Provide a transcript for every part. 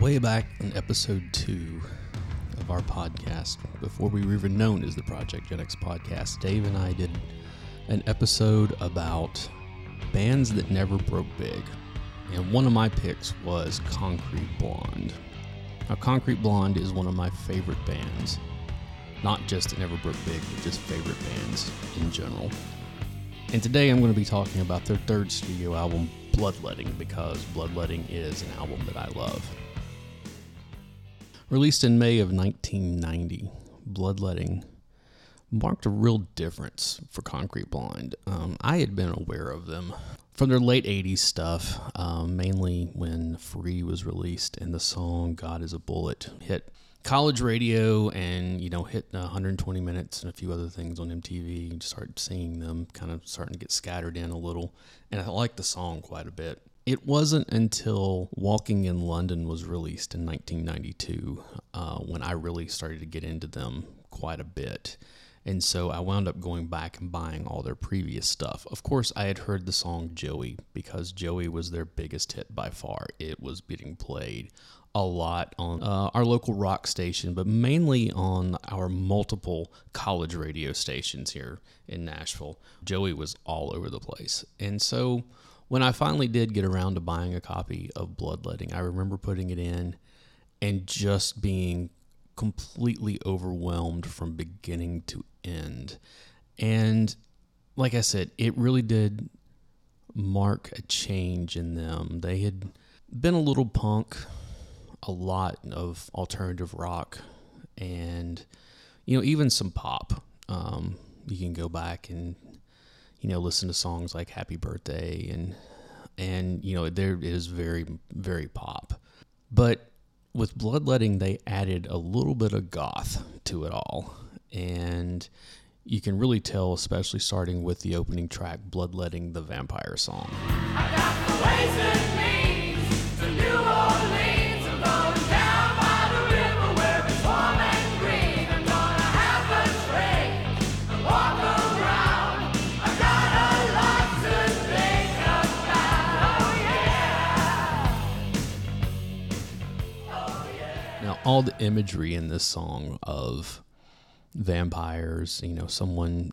way back in episode two of our podcast, before we were even known as the Project Gen X podcast, Dave and I did an episode about bands that never broke big. And one of my picks was Concrete Blonde. Now, Concrete Blonde is one of my favorite bands. Not just that never broke big, but just favorite bands in general. And today I'm going to be talking about their third studio album, Bloodletting, because Bloodletting is an album that I love. Released in May of 1990, Bloodletting marked a real difference for Concrete Blonde. Um, I had been aware of them from their late 80s stuff, um, mainly when Free was released and the song God is a Bullet hit college radio and, you know, hit 120 minutes and a few other things on MTV. You start seeing them kind of starting to get scattered in a little. And I like the song quite a bit. It wasn't until Walking in London was released in 1992 uh, when I really started to get into them quite a bit. And so I wound up going back and buying all their previous stuff. Of course, I had heard the song Joey because Joey was their biggest hit by far. It was being played a lot on uh, our local rock station, but mainly on our multiple college radio stations here in Nashville. Joey was all over the place. And so when I finally did get around to buying a copy of Bloodletting, I remember putting it in and just being completely overwhelmed from beginning to end. And like I said, it really did mark a change in them. They had been a little punk, a lot of alternative rock, and you know even some pop. Um, you can go back and you know listen to songs like Happy Birthday and and you know there is very very pop, but with Bloodletting they added a little bit of goth to it all, and you can really tell, especially starting with the opening track, Bloodletting the Vampire Song. Now, all the imagery in this song of vampires, you know, someone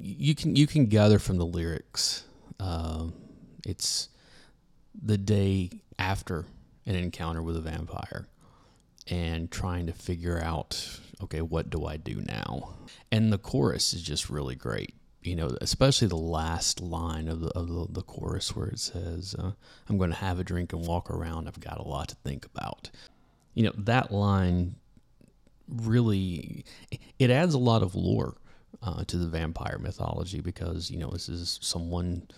you can you can gather from the lyrics. Uh, it's the day after an encounter with a vampire and trying to figure out, okay, what do I do now? And the chorus is just really great. You know, especially the last line of the, of the, the chorus where it says, uh, I'm going to have a drink and walk around. I've got a lot to think about you know that line really it adds a lot of lore uh, to the vampire mythology because you know this is someone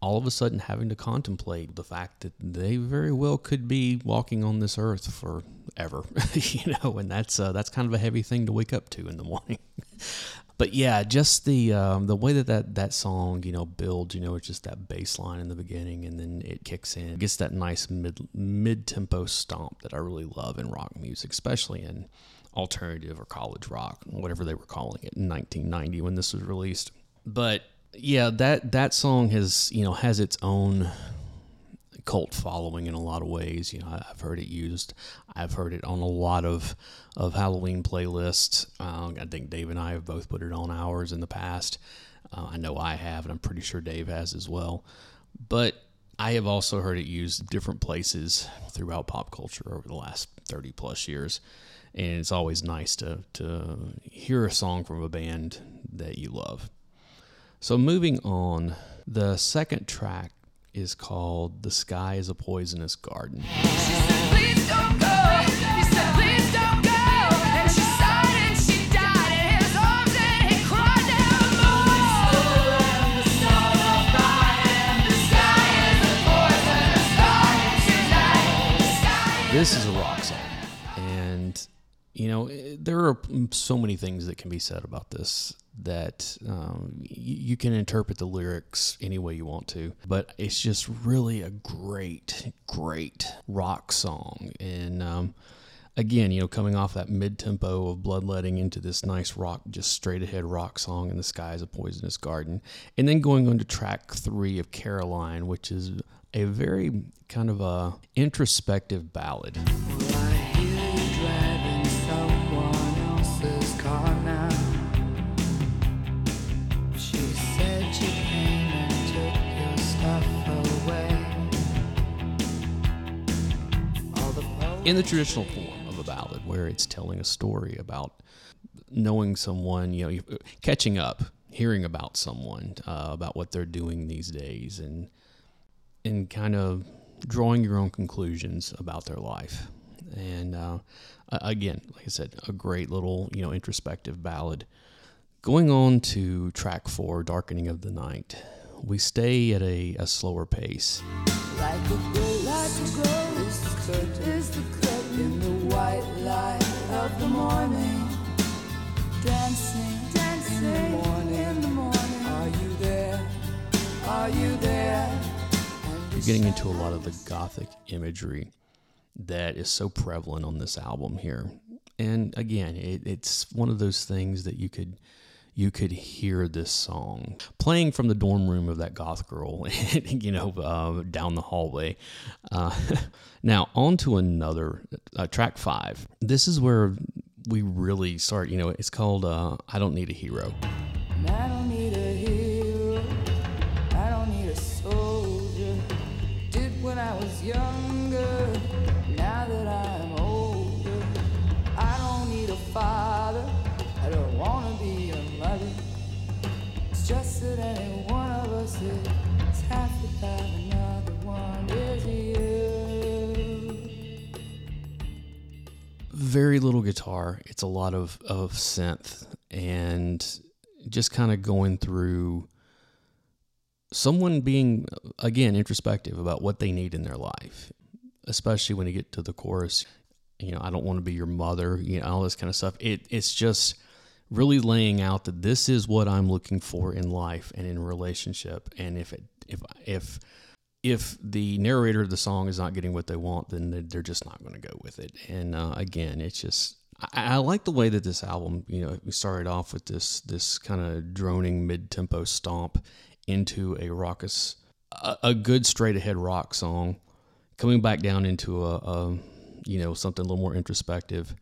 all of a sudden having to contemplate the fact that they very well could be walking on this earth forever you know and that's uh, that's kind of a heavy thing to wake up to in the morning but yeah, just the um, the way that, that that song you know builds, you know, it's just that bass line in the beginning, and then it kicks in, it gets that nice mid mid tempo stomp that I really love in rock music, especially in alternative or college rock, whatever they were calling it in 1990 when this was released. But yeah, that that song has you know has its own cult following in a lot of ways. You know, I've heard it used. I've heard it on a lot of of Halloween playlists. Uh, I think Dave and I have both put it on ours in the past. Uh, I know I have, and I'm pretty sure Dave has as well. But I have also heard it used different places throughout pop culture over the last 30 plus years. And it's always nice to, to hear a song from a band that you love. So, moving on, the second track is called The Sky is a Poisonous Garden. This is a rock song. And, you know, there are so many things that can be said about this that um, you can interpret the lyrics any way you want to, but it's just really a great, great rock song. And um, again, you know, coming off that mid tempo of bloodletting into this nice rock, just straight ahead rock song, in the sky is a poisonous garden, and then going on to track three of Caroline, which is a very kind of a introspective ballad. Well, in the traditional form of a ballad, where it's telling a story about knowing someone, you know, catching up, hearing about someone, uh, about what they're doing these days, and and kind of drawing your own conclusions about their life. And uh, again, like I said, a great little you know introspective ballad. Going on to track four, "Darkening of the Night," we stay at a, a slower pace. Like Dancing, dancing in the morning, in the morning. Are you there? Are you there? You're getting into a lot of the gothic imagery that is so prevalent on this album here. And again, it, it's one of those things that you could you could hear this song playing from the dorm room of that goth girl, you know, uh, down the hallway. Uh, now on to another uh, track five. This is where we really start. You know, it's called uh, "I Don't Need a Hero." And very little guitar. It's a lot of, of synth and just kind of going through someone being, again, introspective about what they need in their life, especially when you get to the chorus. You know, I don't want to be your mother, you know, all this kind of stuff. It, it's just really laying out that this is what I'm looking for in life and in relationship. And if it, if, if, if the narrator of the song is not getting what they want, then they- they're just not going to go with it. And uh, again, it's just I, I like the way that this album, you know, we started off with this this kind of droning mid tempo stomp into a raucous, a, a good straight ahead rock song, coming back down into a, a you know something a little more introspective,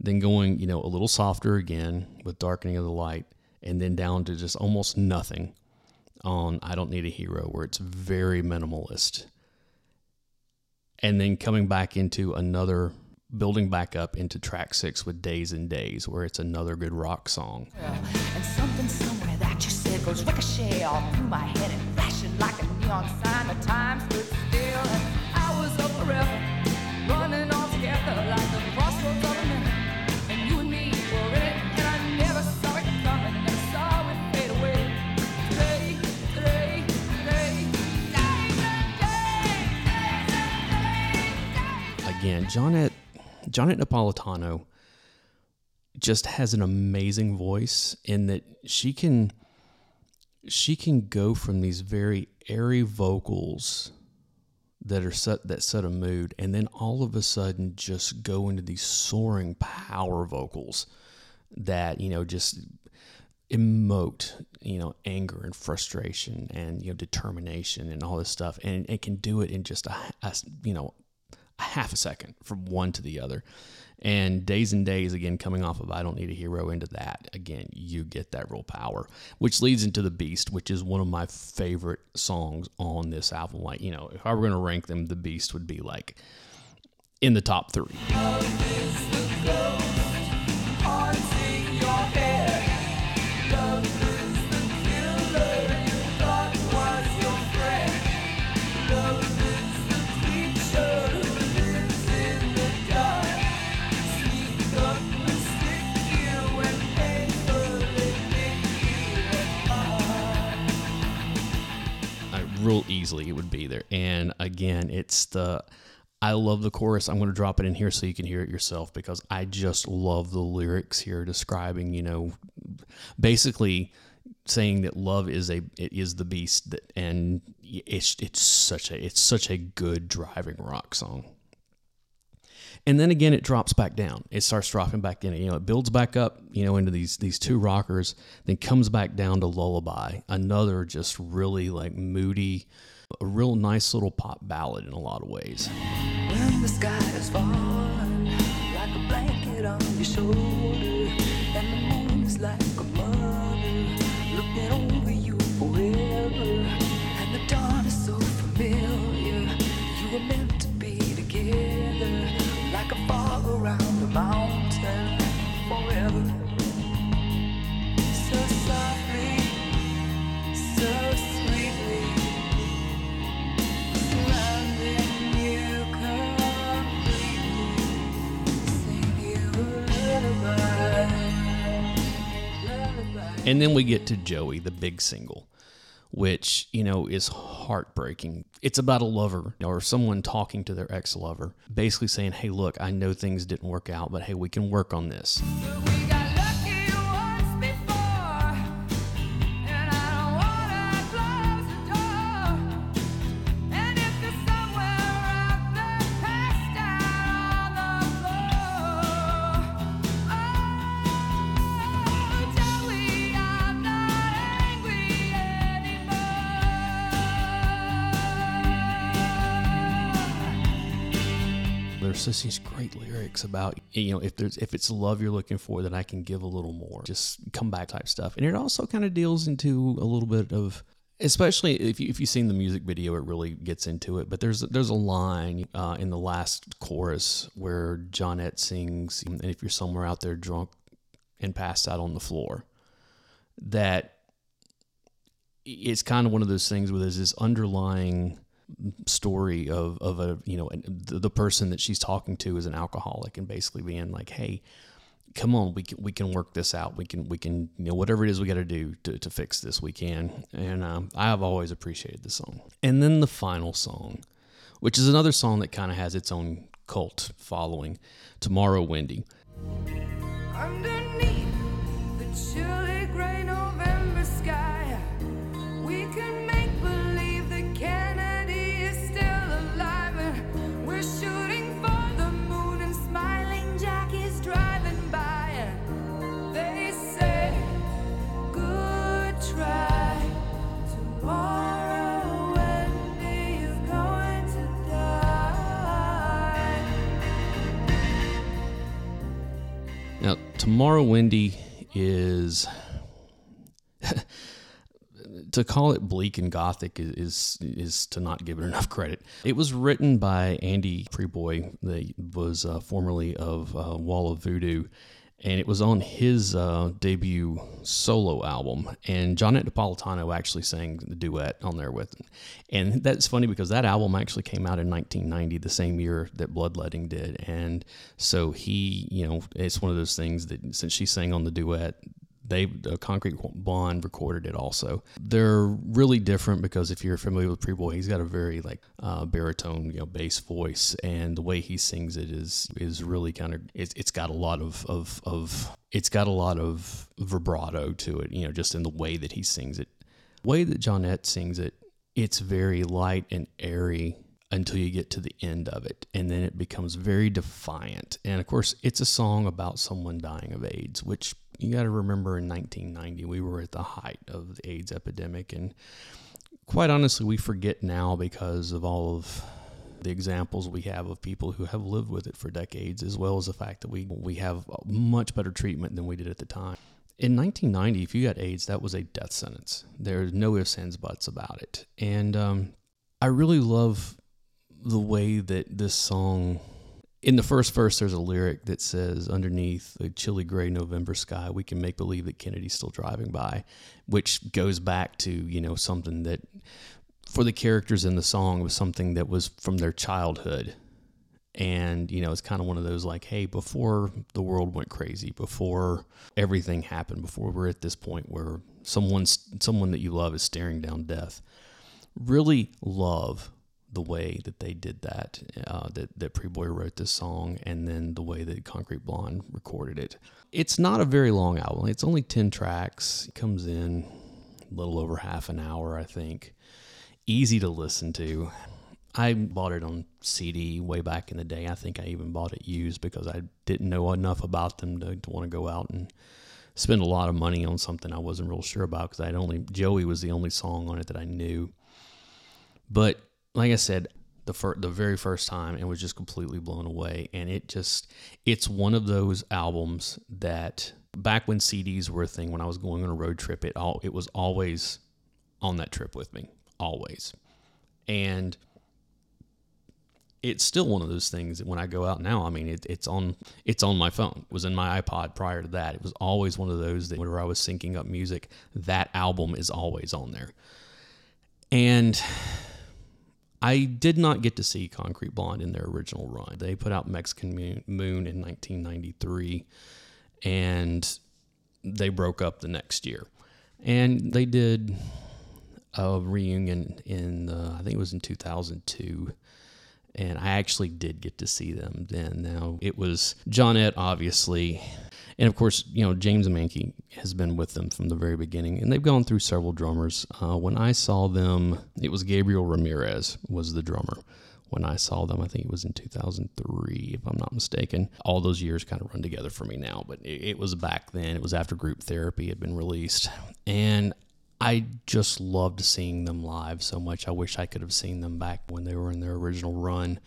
then going you know a little softer again with darkening of the light, and then down to just almost nothing on I Don't Need a Hero, where it's very minimalist. And then coming back into another, building back up into track six with Days and Days, where it's another good rock song. Again, Johnette, Johnette Napolitano just has an amazing voice in that she can she can go from these very airy vocals that are set that set a mood and then all of a sudden just go into these soaring power vocals that you know just emote you know anger and frustration and you know determination and all this stuff. And it can do it in just a, a you know half a second from one to the other. And days and days again coming off of i don't need a hero into that again you get that real power which leads into the beast which is one of my favorite songs on this album. Like you know if i were going to rank them the beast would be like in the top three there. And again, it's the I love the chorus. I'm going to drop it in here so you can hear it yourself because I just love the lyrics here describing, you know, basically saying that love is a it is the beast that, and it's it's such a it's such a good driving rock song. And then again, it drops back down. It starts dropping back in. You know, it builds back up, you know, into these these two rockers, then comes back down to lullaby. Another just really like moody, a real nice little pop ballad in a lot of ways. When the sky is falling like a blanket on your And then we get to Joey, the big single, which, you know, is heartbreaking. It's about a lover or someone talking to their ex lover, basically saying, Hey, look, I know things didn't work out, but hey, we can work on this. There's these great lyrics about you know if there's if it's love you're looking for, then I can give a little more. Just come back type stuff, and it also kind of deals into a little bit of, especially if you if you've seen the music video, it really gets into it. But there's there's a line uh, in the last chorus where Johnette sings, "And if you're somewhere out there drunk and passed out on the floor," that it's kind of one of those things where there's this underlying story of of a you know the, person that she's talking to is an alcoholic and basically being like hey come on we can we can work this out. We can we can you know whatever it is we got to do to to fix this we can. And um, I have always appreciated the song. And then the final song which is another song that kind of has its own cult following tomorrow Wendy. Underneath the chilly gray November sky, we can Tomorrow Wendy is to call it bleak and gothic is, is is to not give it enough credit. It was written by Andy Prieboy, that was uh, formerly of uh, Wall of Voodoo, and it was on his uh, debut solo album. And Johnette Napolitano actually sang the duet on there with him. And that's funny because that album actually came out in 1990, the same year that Bloodletting did. And so he, you know, it's one of those things that since she sang on the duet, they uh, Concrete Blonde recorded it also. They're really different because if you're familiar with Prieboy, he's got a very like uh, baritone, you know, bass voice, and the way he sings it is is really kind of it's, it's got a lot of, of of it's got a lot of vibrato to it, you know, just in the way that he sings it. The way that Johnette sings it, it's very light and airy until you get to the end of it and then it becomes very defiant and of course it's a song about someone dying of aids which you got to remember in 1990 we were at the height of the aids epidemic and quite honestly we forget now because of all of the examples we have of people who have lived with it for decades as well as the fact that we we have much better treatment than we did at the time. In 1990 if you got aids that was a death sentence. There's no ifs ands buts about it. And um, i really love the way that this song in the first verse there's a lyric that says underneath the chilly gray november sky we can make believe that kennedy's still driving by which goes back to you know something that for the characters in the song was something that was from their childhood. And you know it's kind of one of those like hey before the world went crazy before everything happened before we're at this point where someone's someone that you love is staring down death really love the way that they did that, uh, that that Prieboy wrote this song, and then the way that Concrete Blonde recorded it. It's not a very long album. It's only ten tracks. It comes in a little over half an hour, I think. Easy to listen to. I bought it on CD way back in the day. I think I even bought it used because I didn't know enough about them to, to want to go out and spend a lot of money on something I wasn't real sure about because I'd only Joey was the only song on it that I knew But like I said, the fir- the very first time and was just completely blown away. And it just it's one of those albums that back when CDs were a thing, when I was going on a road trip, it all it was always on that trip with me, always. And it's still one of those things that when I go out now, I mean, it, it's on it's on my phone. It was in my iPod prior to that. It was always one of those that whenever I was syncing up music, that album is always on there. And I did not get to see Concrete Blonde in their original run. They put out Mexican Moon in 1993, and they broke up the next year. And they did a reunion in, uh, I think it was in 2002 and I actually did get to see them then. Now it was Johnette, obviously, and of course, you know James Mankey has been with them from the very beginning, and they've gone through several drummers. Uh, when I saw them, it was Gabriel Ramirez was the drummer. When I saw them, I think it was in 2003, if I'm not mistaken. All those years kind of run together for me now, but it, it was back then. It was after Group Therapy had been released, and I just loved seeing them live so much. I wish I could have seen them back when they were in their original run.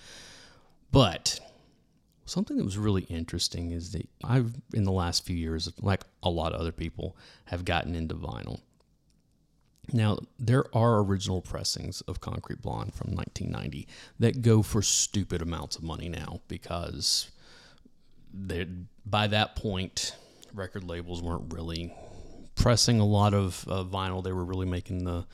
But something that was really interesting is that I've, in the last few years, like a lot of other people, have gotten into vinyl. Now, there are original pressings of Concrete Blonde from 1990 that go for stupid amounts of money now because by that point, record labels weren't really pressing a lot of uh, vinyl. They were really making the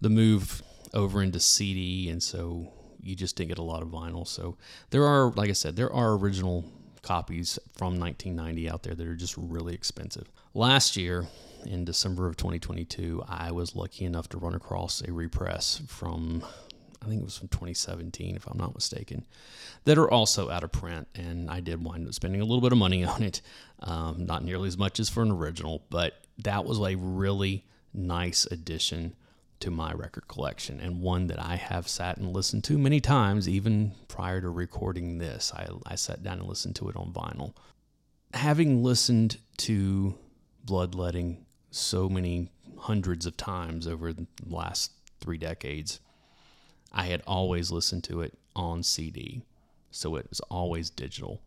the move over into CD, and so you just didn't get a lot of vinyl. So there are, like I said, there are original copies from 1990 out there that are just really expensive. Last year, in December of 2022, I was lucky enough to run across a repress from I think it was from 2017, if I'm not mistaken, that are also out of print. And I did wind up spending a little bit of money on it. Um, not nearly as much as for an original, but that was a really nice addition to my record collection and one that I have sat and listened to many times, even prior to recording this. I, I sat down and listened to it on vinyl. Having listened to Bloodletting so many hundreds of times over the last three decades, I had always listened to it on CD, so it was always digital.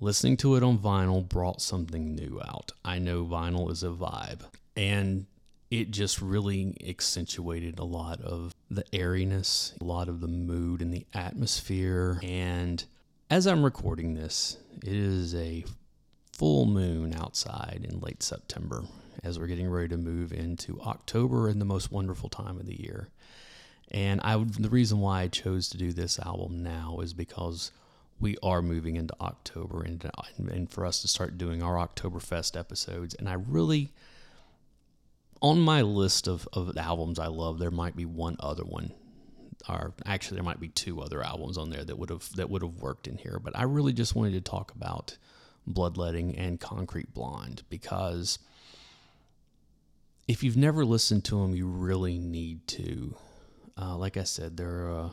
Listening to it on vinyl brought something new out. I know vinyl is a vibe, and it just really accentuated a lot of the airiness, a lot of the mood and the atmosphere. And as I'm recording this, it is a full moon outside in late September as we're getting ready to move into October and the most wonderful time of the year. And I the reason why I chose to do this album now is because we are moving into October and, and for us to start doing our Oktoberfest episodes. And I really, on my list of, of albums I love, there might be one other one. Or actually, there might be two other albums on there that would have that would have worked in here. But I really just wanted to talk about Bloodletting and Concrete Blonde because if you've never listened to them, you really need to. Uh, like I said, they're uh,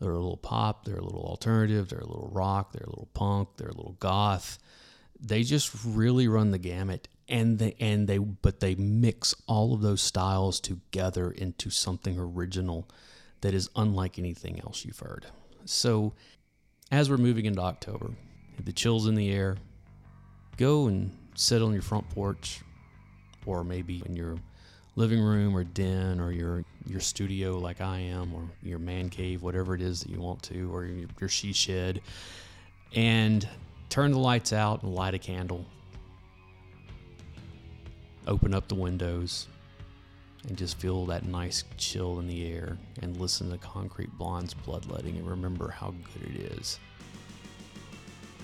they're a little pop, they're a little alternative, they're a little rock, they're a little punk, they're a little goth. They just really run the gamut and they and they but they mix all of those styles together into something original that is unlike anything else you've heard. So as we're moving into October, the chills in the air, go and sit on your front porch or maybe in your living room or den or your your studio like I am or your man cave, whatever it is that you want to, or your, your she shed, and turn the lights out and light a candle. Open up the windows and just feel that nice chill in the air and listen to Concrete Blonde's bloodletting and remember how good it is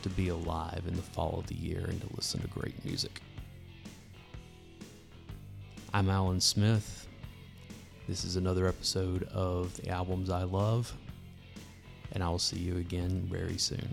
to be alive in the fall of the year and to listen to great music. I'm Alan Smith. This is another episode of the albums I love, and I will see you again very soon.